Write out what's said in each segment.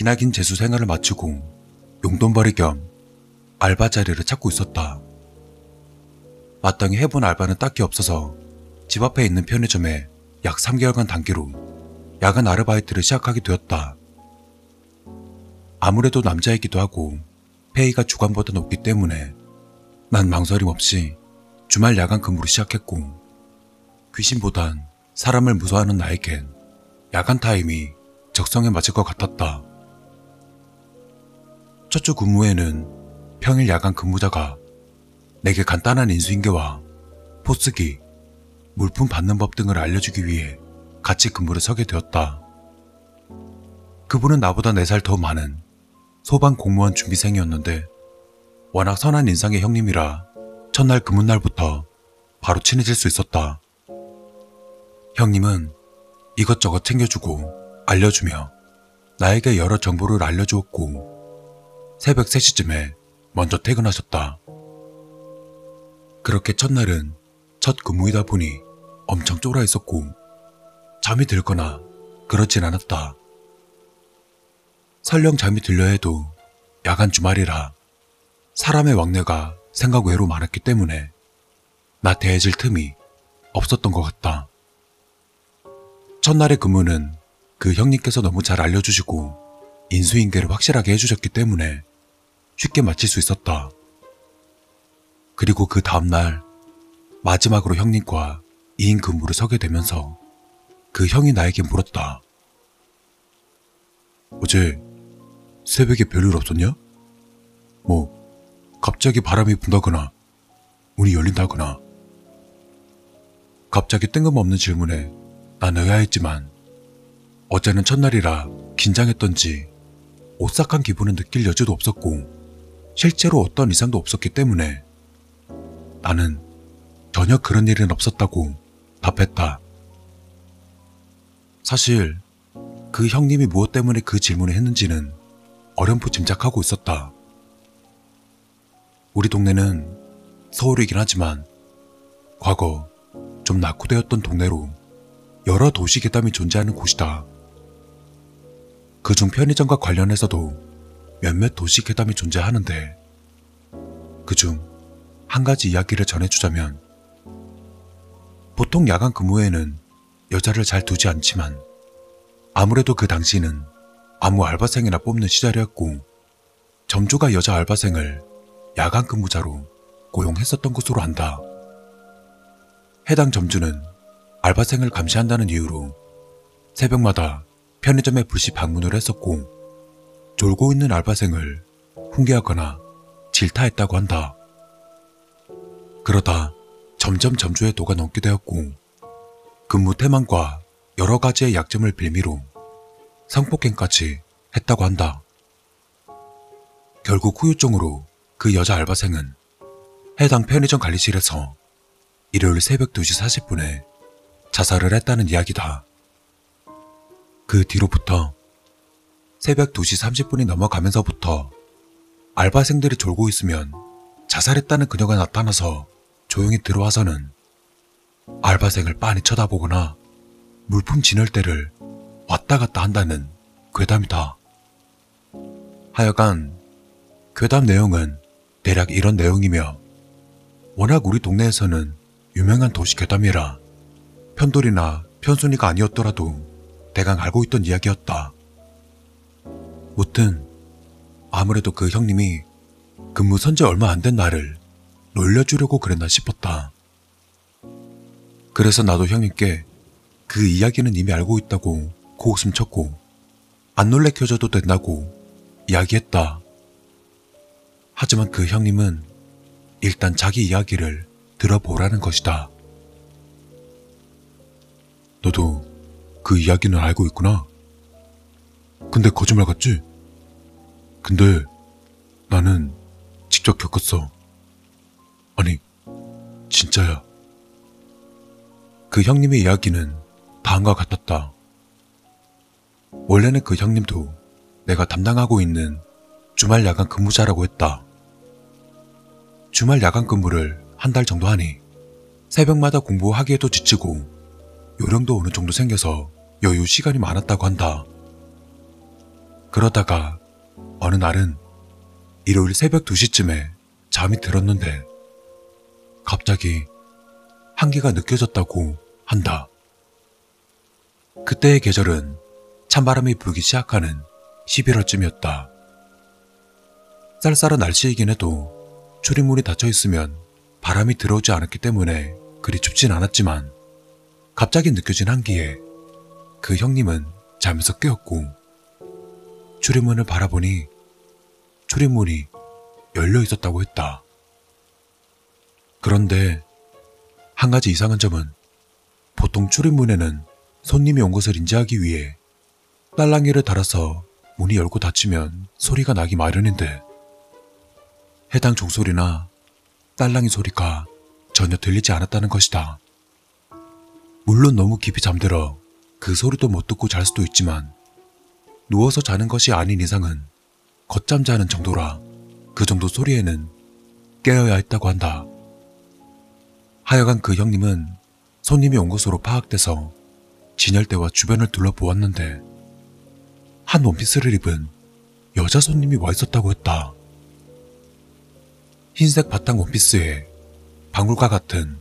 기나긴 재수 생활을 마치고 용돈벌이 겸 알바 자리를 찾고 있었다. 마땅히 해본 알바는 딱히 없어서 집 앞에 있는 편의점에 약 3개월간 단기로 야간 아르바이트를 시작하게 되었다. 아무래도 남자이기도 하고 페이가 주간보다 높기 때문에 난 망설임 없이 주말 야간 근무를 시작했고 귀신보단 사람을 무서워하는 나에겐 야간 타임이 적성에 맞을 것 같았다. 첫 주 근무에는 평일 야간 근무자가 내게 간단한 인수인계와 포스기, 물품 받는 법 등을 알려주기 위해 같이 근무를 서게 되었다. 그분은 나보다 4살 더 많은 소방 공무원 준비생이었는데 워낙 선한 인상의 형님이라 첫날 근무날부터 바로 친해질 수 있었다. 형님은 이것저것 챙겨주고 알려주며 나에게 여러 정보를 알려주었고 새벽 3시쯤에 먼저 퇴근하셨다. 그렇게 첫날은 첫 근무이다 보니 엄청 쫄아 있었고 잠이 들거나 그렇진 않았다. 설령 잠이 들려 해도 야간 주말이라 사람의 왕래가 생각 외로 많았기 때문에 나 대해질 틈이 없었던 것 같다. 첫날의 근무는 그 형님께서 너무 잘 알려주시고 인수인계를 확실하게 해주셨기 때문에 쉽게 마칠 수 있었다. 그리고 그 다음날 마지막으로 형님과 2인 근무를 서게 되면서 그 형이 나에게 물었다. 어제 새벽에 별일 없었냐? 뭐 갑자기 바람이 분다거나 문이 열린다거나 갑자기 뜬금없는 질문에 난 의아했지만 어제는 첫날이라 긴장했던지 오싹한 기분을 느낄 여지도 없었고 실제로 어떤 이상도 없었기 때문에 나는 전혀 그런 일은 없었다고 답했다. 사실 그 형님이 무엇 때문에 그 질문을 했는지는 어렴풋 짐작하고 있었다. 우리 동네는 서울이긴 하지만 과거 좀 낙후되었던 동네로 여러 도시 괴담이 존재하는 곳이다. 그중 편의점과 관련해서도 몇몇 도시 괴담이 존재하는데 그중 한 가지 이야기를 전해주자면 보통 야간 근무에는 여자를 잘 두지 않지만 아무래도 그 당시는 아무 알바생이나 뽑는 시절이었고 점주가 여자 알바생을 야간 근무자로 고용했었던 것으로 한다. 해당 점주는 알바생을 감시한다는 이유로 새벽마다 편의점에 불시 방문을 했었고 졸고 있는 알바생을 훈계하거나 질타했다고 한다. 그러다 점점 점주의 도가 넘게 되었고 근무 태만과 여러 가지의 약점을 빌미로 성폭행까지 했다고 한다. 결국 후유증으로 그 여자 알바생은 해당 편의점 관리실에서 일요일 새벽 2시 40분에 자살을 했다는 이야기다. 그 뒤로부터 새벽 2시 30분이 넘어가면서부터 알바생들이 졸고 있으면 자살했다는 그녀가 나타나서 조용히 들어와서는 알바생을 빤히 쳐다보거나 물품 진열 때를 왔다 갔다 한다는 괴담이다. 하여간 괴담 내용은 대략 이런 내용이며 워낙 우리 동네에서는 유명한 도시 괴담이라 편돌이나 편순이가 아니었더라도 대강 알고 있던 이야기였다. 무튼 아무래도 그 형님이 근무 선지 얼마 안 된 나를 놀려주려고 그랬나 싶었다. 그래서 나도 형님께 그 이야기는 이미 알고 있다고 고웃음 쳤고 안 놀래켜줘도 된다고 이야기했다. 하지만 그 형님은 일단 자기 이야기를 들어보라는 것이다. 너도 그 이야기는 알고 있구나. 근데 거짓말 같지? 근데 나는 직접 겪었어. 아니, 진짜야. 그 형님의 이야기는 다음과 같았다. 원래는 그 형님도 내가 담당하고 있는 주말 야간 근무자라고 했다. 주말 야간 근무를 한 달 정도 하니 새벽마다 공부하기에도 지치고 요령도 어느 정도 생겨서 여유 시간이 많았다고 한다. 그러다가 어느 날은 일요일 새벽 2시쯤에 잠이 들었는데 갑자기 한기가 느껴졌다고 한다. 그때의 계절은 찬바람이 불기 시작하는 11월쯤이었다. 쌀쌀한 날씨이긴 해도 출입문이 닫혀 있으면 바람이 들어오지 않았기 때문에 그리 춥진 않았지만 갑자기 느껴진 한기에 그 형님은 잠에서 깨었고 출입문을 바라보니 출입문이 열려 있었다고 했다. 그런데 한 가지 이상한 점은 보통 출입문에는 손님이 온 것을 인지하기 위해 딸랑이를 달아서 문이 열고 닫히면 소리가 나기 마련인데 해당 종소리나 딸랑이 소리가 전혀 들리지 않았다는 것이다. 물론 너무 깊이 잠들어 그 소리도 못 듣고 잘 수도 있지만 누워서 자는 것이 아닌 이상은 걷잠 자는 정도라 그 정도 소리에는 깨어야 했다고 한다. 하여간 그 형님은 손님이 온 것으로 파악돼서 진열대와 주변을 둘러보았는데 한 원피스를 입은 여자 손님이 와 있었다고 했다. 흰색 바탕 원피스에 방울과 같은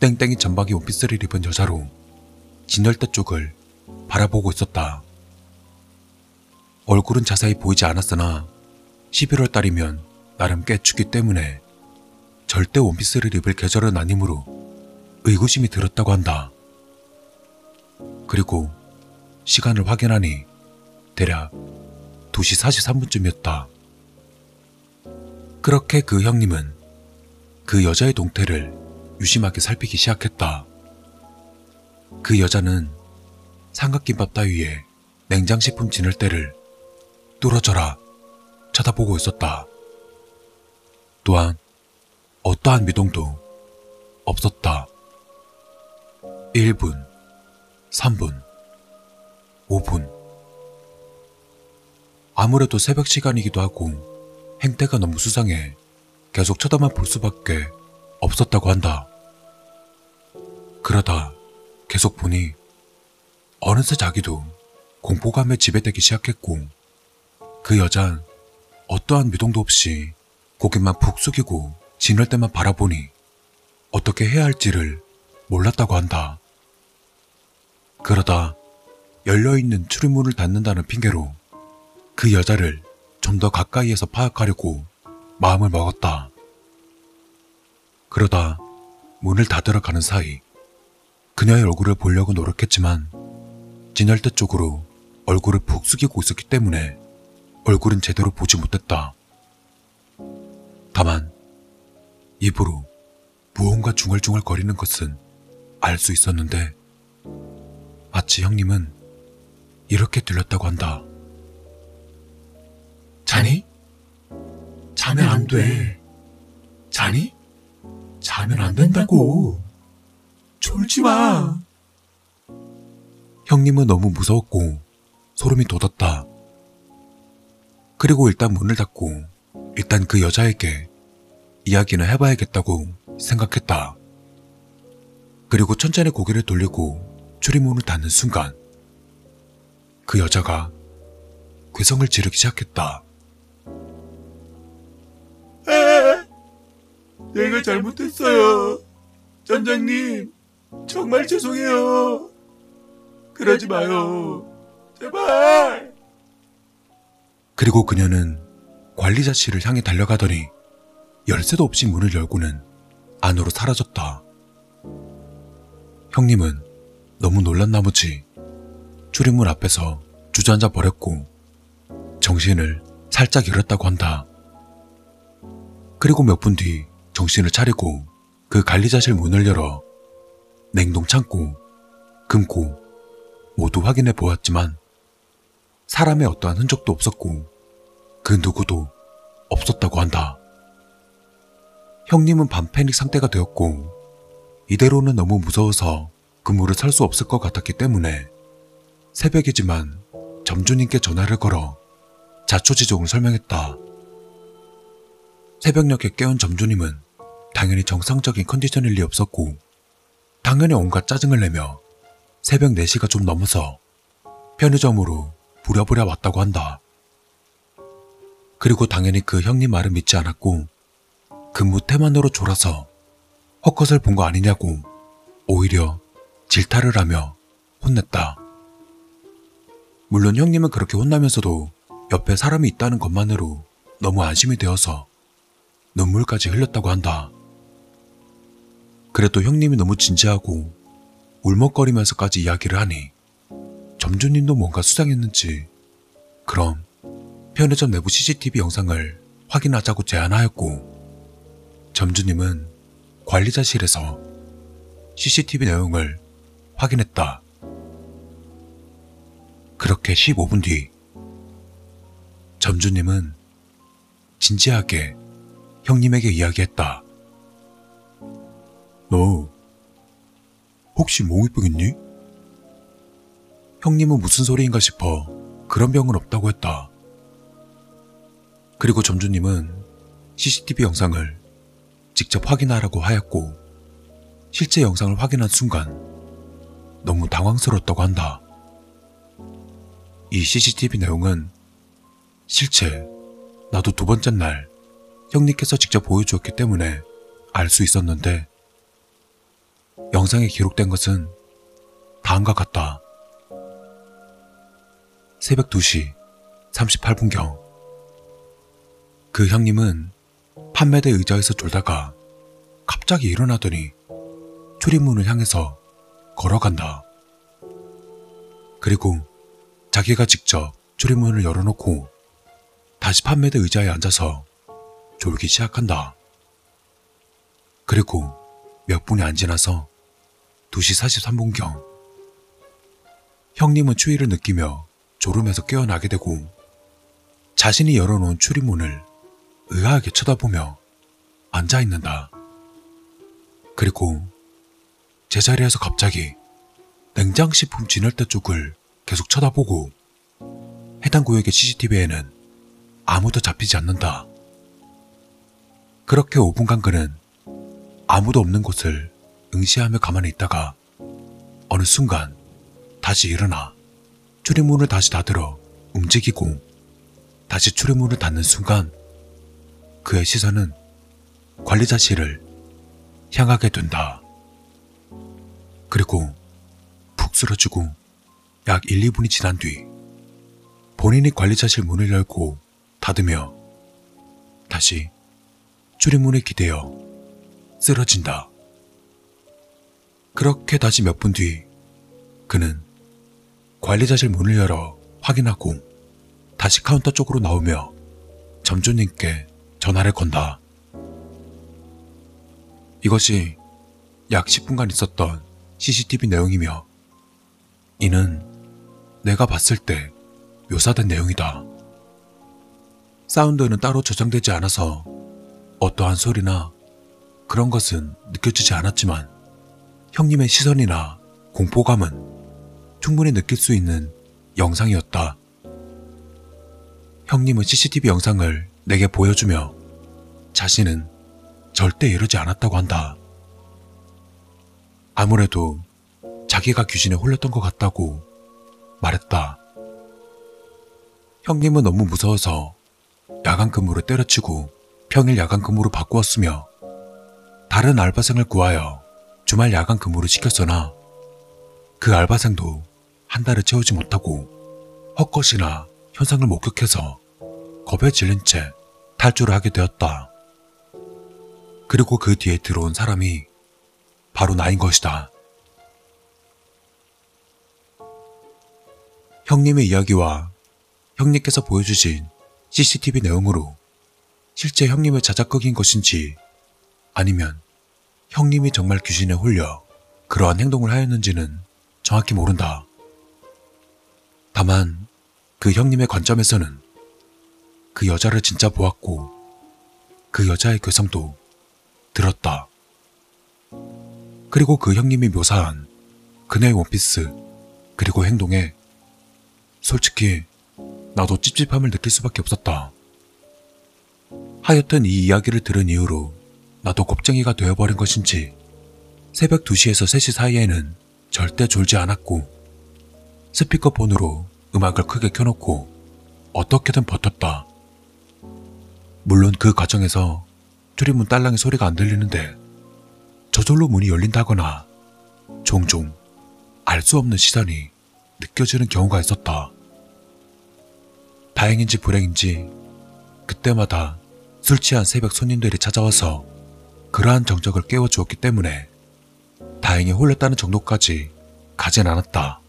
땡땡이 점박이 원피스를 입은 여자로 진열대 쪽을 바라보고 있었다. 얼굴은 자세히 보이지 않았으나 11월 달이면 나름 꽤 춥기 때문에 절대 원피스를 입을 계절은 아니므로 의구심이 들었다고 한다. 그리고 시간을 확인하니 대략 2시 43분쯤이었다. 그렇게 그 형님은 그 여자의 동태를 유심하게 살피기 시작했다. 그 여자는 삼각김밥 따위에 냉장식품 지을 때를 뚫어져라 쳐다보고 있었다. 또한 어떠한 미동도 없었다. 1분, 3분, 5분. 아무래도 새벽 시간이기도 하고 행태가 너무 수상해 계속 쳐다만 볼 수밖에 없었다고 한다. 그러다 계속 보니 어느새 자기도 공포감에 지배되기 시작했고 그 여잔 어떠한 미동도 없이 고개만 푹 숙이고 지날 때만 바라보니 어떻게 해야 할지를 몰랐다고 한다. 그러다 열려있는 출입문을 닫는다는 핑계로 그 여자를 좀 더 가까이에서 파악하려고 마음을 먹었다. 그러다 문을 닫으러 가는 사이 그녀의 얼굴을 보려고 노력했지만 진열대 쪽으로 얼굴을 푹 숙이고 있었기 때문에 얼굴은 제대로 보지 못했다. 다만 입으로 무언가 중얼중얼 거리는 것은 알 수 있었는데 마치 형님은 이렇게 들렸다고 한다. 자니? 자면 안 돼. 자니? 자면 안 된다고. 졸지 마. 형님은 너무 무서웠고 소름이 돋았다. 그리고 일단 문을 닫고 일단 그 여자에게 이야기는 해봐야겠다고 생각했다. 그리고 천천히 고개를 돌리고 출입문을 닫는 순간 그 여자가 괴성을 지르기 시작했다. 내가 잘못했어요. 전장님, 정말 죄송해요. 그러지 마요. 제발. 그리고 그녀는 관리자실을 향해 달려가더니 열쇠도 없이 문을 열고는 안으로 사라졌다. 형님은 너무 놀란 나머지 출입문 앞에서 주저앉아 버렸고 정신을 살짝 잃었다고 한다. 그리고 몇 분 뒤 정신을 차리고 그 관리자실 문을 열어 냉동 창고, 금고 모두 확인해 보았지만 사람의 어떠한 흔적도 없었고 그 누구도 없었다고 한다. 형님은 반패닉 상태가 되었고 이대로는 너무 무서워서 근무를 살 수 없을 것 같았기 때문에 새벽이지만 점주님께 전화를 걸어 자초지종을 설명했다. 새벽녘에 깨운 점주님은 당연히 정상적인 컨디션일 리 없었고 당연히 온갖 짜증을 내며 새벽 4시가 좀 넘어서 편의점으로 부랴부랴 왔다고 한다. 그리고 당연히 그 형님 말을 믿지 않았고 근무 태만으로 졸아서 헛것을 본 거 아니냐고 오히려 질타를 하며 혼냈다. 물론 형님은 그렇게 혼나면서도 옆에 사람이 있다는 것만으로 너무 안심이 되어서 눈물까지 흘렸다고 한다. 그래도 형님이 너무 진지하고 울먹거리면서까지 이야기를 하니 점주님도 뭔가 수상했는지 그럼 편의점 내부 CCTV 영상을 확인하자고 제안하였고 점주님은 관리자실에서 CCTV 내용을 확인했다. 그렇게 15분 뒤 점주님은 진지하게 형님에게 이야기했다. 너 혹시 몽유병 있니? 형님은 무슨 소리인가 싶어 그런 병은 없다고 했다. 그리고 점주님은 CCTV 영상을 직접 확인하라고 하였고 실제 영상을 확인한 순간 너무 당황스러웠다고 한다. 이 CCTV 내용은 실체 나도 두 번째 날 형님께서 직접 보여주었기 때문에 알 수 있었는데 영상에 기록된 것은 다음과 같다. 새벽 2시 38분경 그 형님은 판매대 의자에서 졸다가 갑자기 일어나더니 출입문을 향해서 걸어간다. 그리고 자기가 직접 출입문을 열어놓고 다시 판매대 의자에 앉아서 졸기 시작한다. 그리고 몇 분이 안 지나서 2시 43분경 형님은 추위를 느끼며 졸음에서 깨어나게 되고 자신이 열어놓은 출입문을 의아하게 쳐다보며 앉아 있는다. 그리고 제자리에서 갑자기 냉장식품 진열대 쪽을 계속 쳐다보고 해당 구역의 CCTV에는 아무도 잡히지 않는다. 그렇게 5분간 그는 아무도 없는 곳을 응시하며 가만히 있다가 어느 순간 다시 일어나 출입문을 다시 닫으러 움직이고 다시 출입문을 닫는 순간 그의 시선은 관리자실을 향하게 된다. 그리고 푹 쓰러지고 약 1, 2분이 지난 뒤 본인이 관리자실 문을 열고 닫으며 다시 출입문에 기대어 쓰러진다. 그렇게 다시 몇 분 뒤 그는 관리자실 문을 열어 확인하고 다시 카운터 쪽으로 나오며 점주님께 전화를 건다. 이것이 약 10분간 있었던 CCTV 내용이며 이는 내가 봤을 때 묘사된 내용이다. 사운드는 따로 저장되지 않아서 어떠한 소리나 그런 것은 느껴지지 않았지만 형님의 시선이나 공포감은 충분히 느낄 수 있는 영상이었다. 형님은 CCTV 영상을 내게 보여주며 자신은 절대 이러지 않았다고 한다. 아무래도 자기가 귀신에 홀렸던 것 같다고 말했다. 형님은 너무 무서워서 야간 근무를 때려치고 평일 야간 근무로 바꾸었으며 다른 알바생을 구하여 주말 야간 근무를 시켰으나 그 알바생도 한 달을 채우지 못하고 헛것이나 현상을 목격해서 겁에 질린 채 탈주를 하게 되었다. 그리고 그 뒤에 들어온 사람이 바로 나인 것이다. 형님의 이야기와 형님께서 보여주신 CCTV 내용으로 실제 형님의 자작극인 것인지 아니면 형님이 정말 귀신에 홀려 그러한 행동을 하였는지는 정확히 모른다. 다만 그 형님의 관점에서는 그 여자를 진짜 보았고 그 여자의 괴성도 들었다. 그리고 그 형님이 묘사한 그녀의 원피스 그리고 행동에 솔직히 나도 찝찝함을 느낄 수밖에 없었다. 하여튼 이 이야기를 들은 이후로 나도 겁쟁이가 되어버린 것인지 새벽 2시에서 3시 사이에는 절대 졸지 않았고 스피커폰으로 음악을 크게 켜놓고 어떻게든 버텼다. 물론 그 과정에서 출입문 딸랑이 소리가 안 들리는데 저절로 문이 열린다거나 종종 알 수 없는 시선이 느껴지는 경우가 있었다. 다행인지 불행인지 그때마다 술 취한 새벽 손님들이 찾아와서 그러한 정적을 깨워주었기 때문에 다행히 홀렸다는 정도까지 가진 않았다.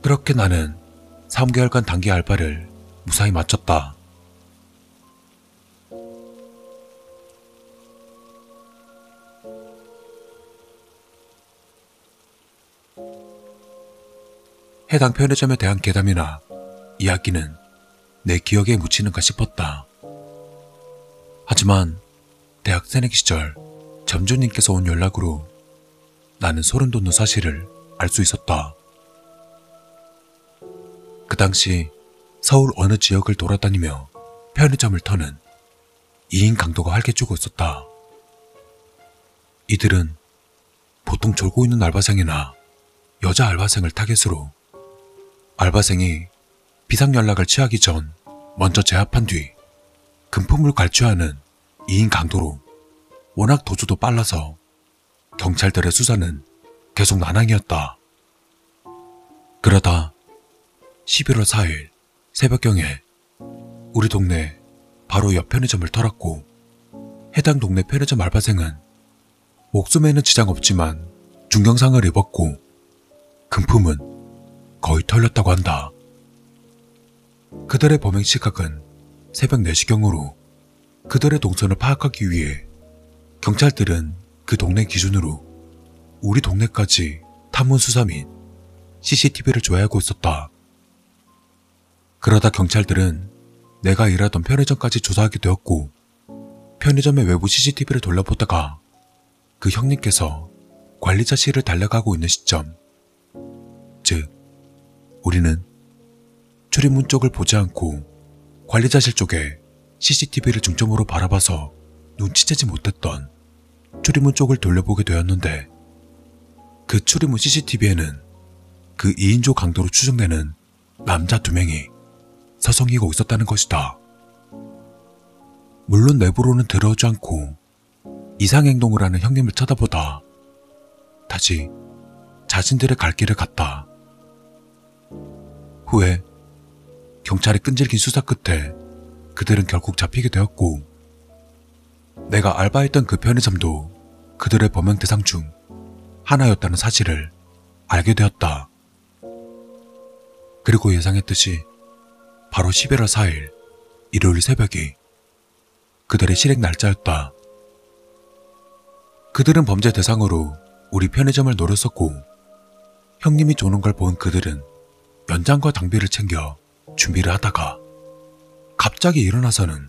그렇게 나는 3개월간 단기 알바를 무사히 마쳤다. 해당 편의점에 대한 계담이나 이야기는 내 기억에 묻히는가 싶었다. 하지만 대학 새내기 시절 점주님께서 온 연락으로 나는 소름 돋는 사실을 알 수 있었다. 그 당시 서울 어느 지역을 돌아다니며 편의점을 터는 2인 강도가 활개치고 있었다. 이들은 보통 졸고 있는 알바생이나 여자 알바생을 타겟으로 알바생이 비상 연락을 취하기 전 먼저 제압한 뒤 금품을 갈취하는 2인 강도로 워낙 도주도 빨라서 경찰들의 수사는 계속 난항이었다. 그러다 11월 4일 새벽경에 우리 동네 바로 옆 편의점을 털었고 해당 동네 편의점 알바생은 목숨에는 지장 없지만 중경상을 입었고 금품은 거의 털렸다고 한다. 그들의 범행 시각은 새벽 4시경으로 그들의 동선을 파악하기 위해 경찰들은 그 동네 기준으로 우리 동네까지 탐문 수사 및 CCTV를 조회하고 있었다. 그러다 경찰들은 내가 일하던 편의점까지 조사하게 되었고 편의점의 외부 CCTV를 돌려보다가 그 형님께서 관리자실을 달려가고 있는 시점 즉 우리는 출입문 쪽을 보지 않고 관리자실 쪽에 CCTV를 중점으로 바라봐서 눈치채지 못했던 출입문 쪽을 돌려보게 되었는데 그 출입문 CCTV에는 그 2인조 강도로 추정되는 남자 두 명이 서성이고 있었다는 것이다. 물론 내부로는 들어오지 않고 이상 행동을 하는 형님을 쳐다보다 다시 자신들의 갈 길을 갔다. 후에 경찰이 끈질긴 수사 끝에 그들은 결국 잡히게 되었고 내가 알바했던 그 편의점도 그들의 범행 대상 중 하나였다는 사실을 알게 되었다. 그리고 예상했듯이 바로 11월 4일 일요일 새벽이 그들의 실행 날짜였다. 그들은 범죄 대상으로 우리 편의점을 노렸었고 형님이 조는 걸 본 그들은 연장과 당비를 챙겨 준비를 하다가 갑자기 일어나서는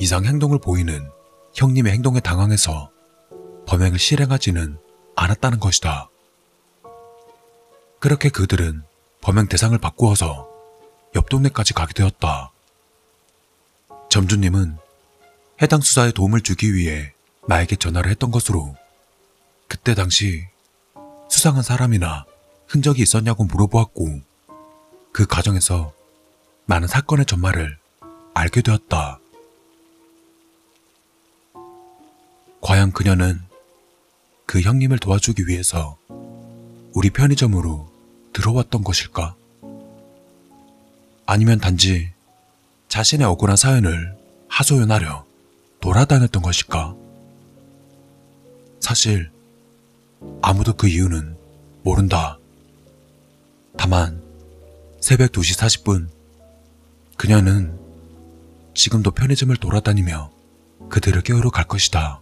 이상 행동을 보이는 형님의 행동에 당황해서 범행을 실행하지는 않았다는 것이다. 그렇게 그들은 범행 대상을 바꾸어서 옆 동네까지 가게 되었다. 점주님은 해당 수사에 도움을 주기 위해 나에게 전화를 했던 것으로 그때 당시 수상한 사람이나 흔적이 있었냐고 물어보았고 그 과정에서 나는 사건의 전말을 알게 되었다. 과연 그녀는 그 형님을 도와주기 위해서 우리 편의점으로 들어왔던 것일까? 아니면 단지 자신의 억울한 사연을 하소연하려 돌아다녔던 것일까? 사실 아무도 그 이유는 모른다. 다만 새벽 2시 40분 그녀는 지금도 편의점을 돌아다니며 그들을 깨우러 갈 것이다.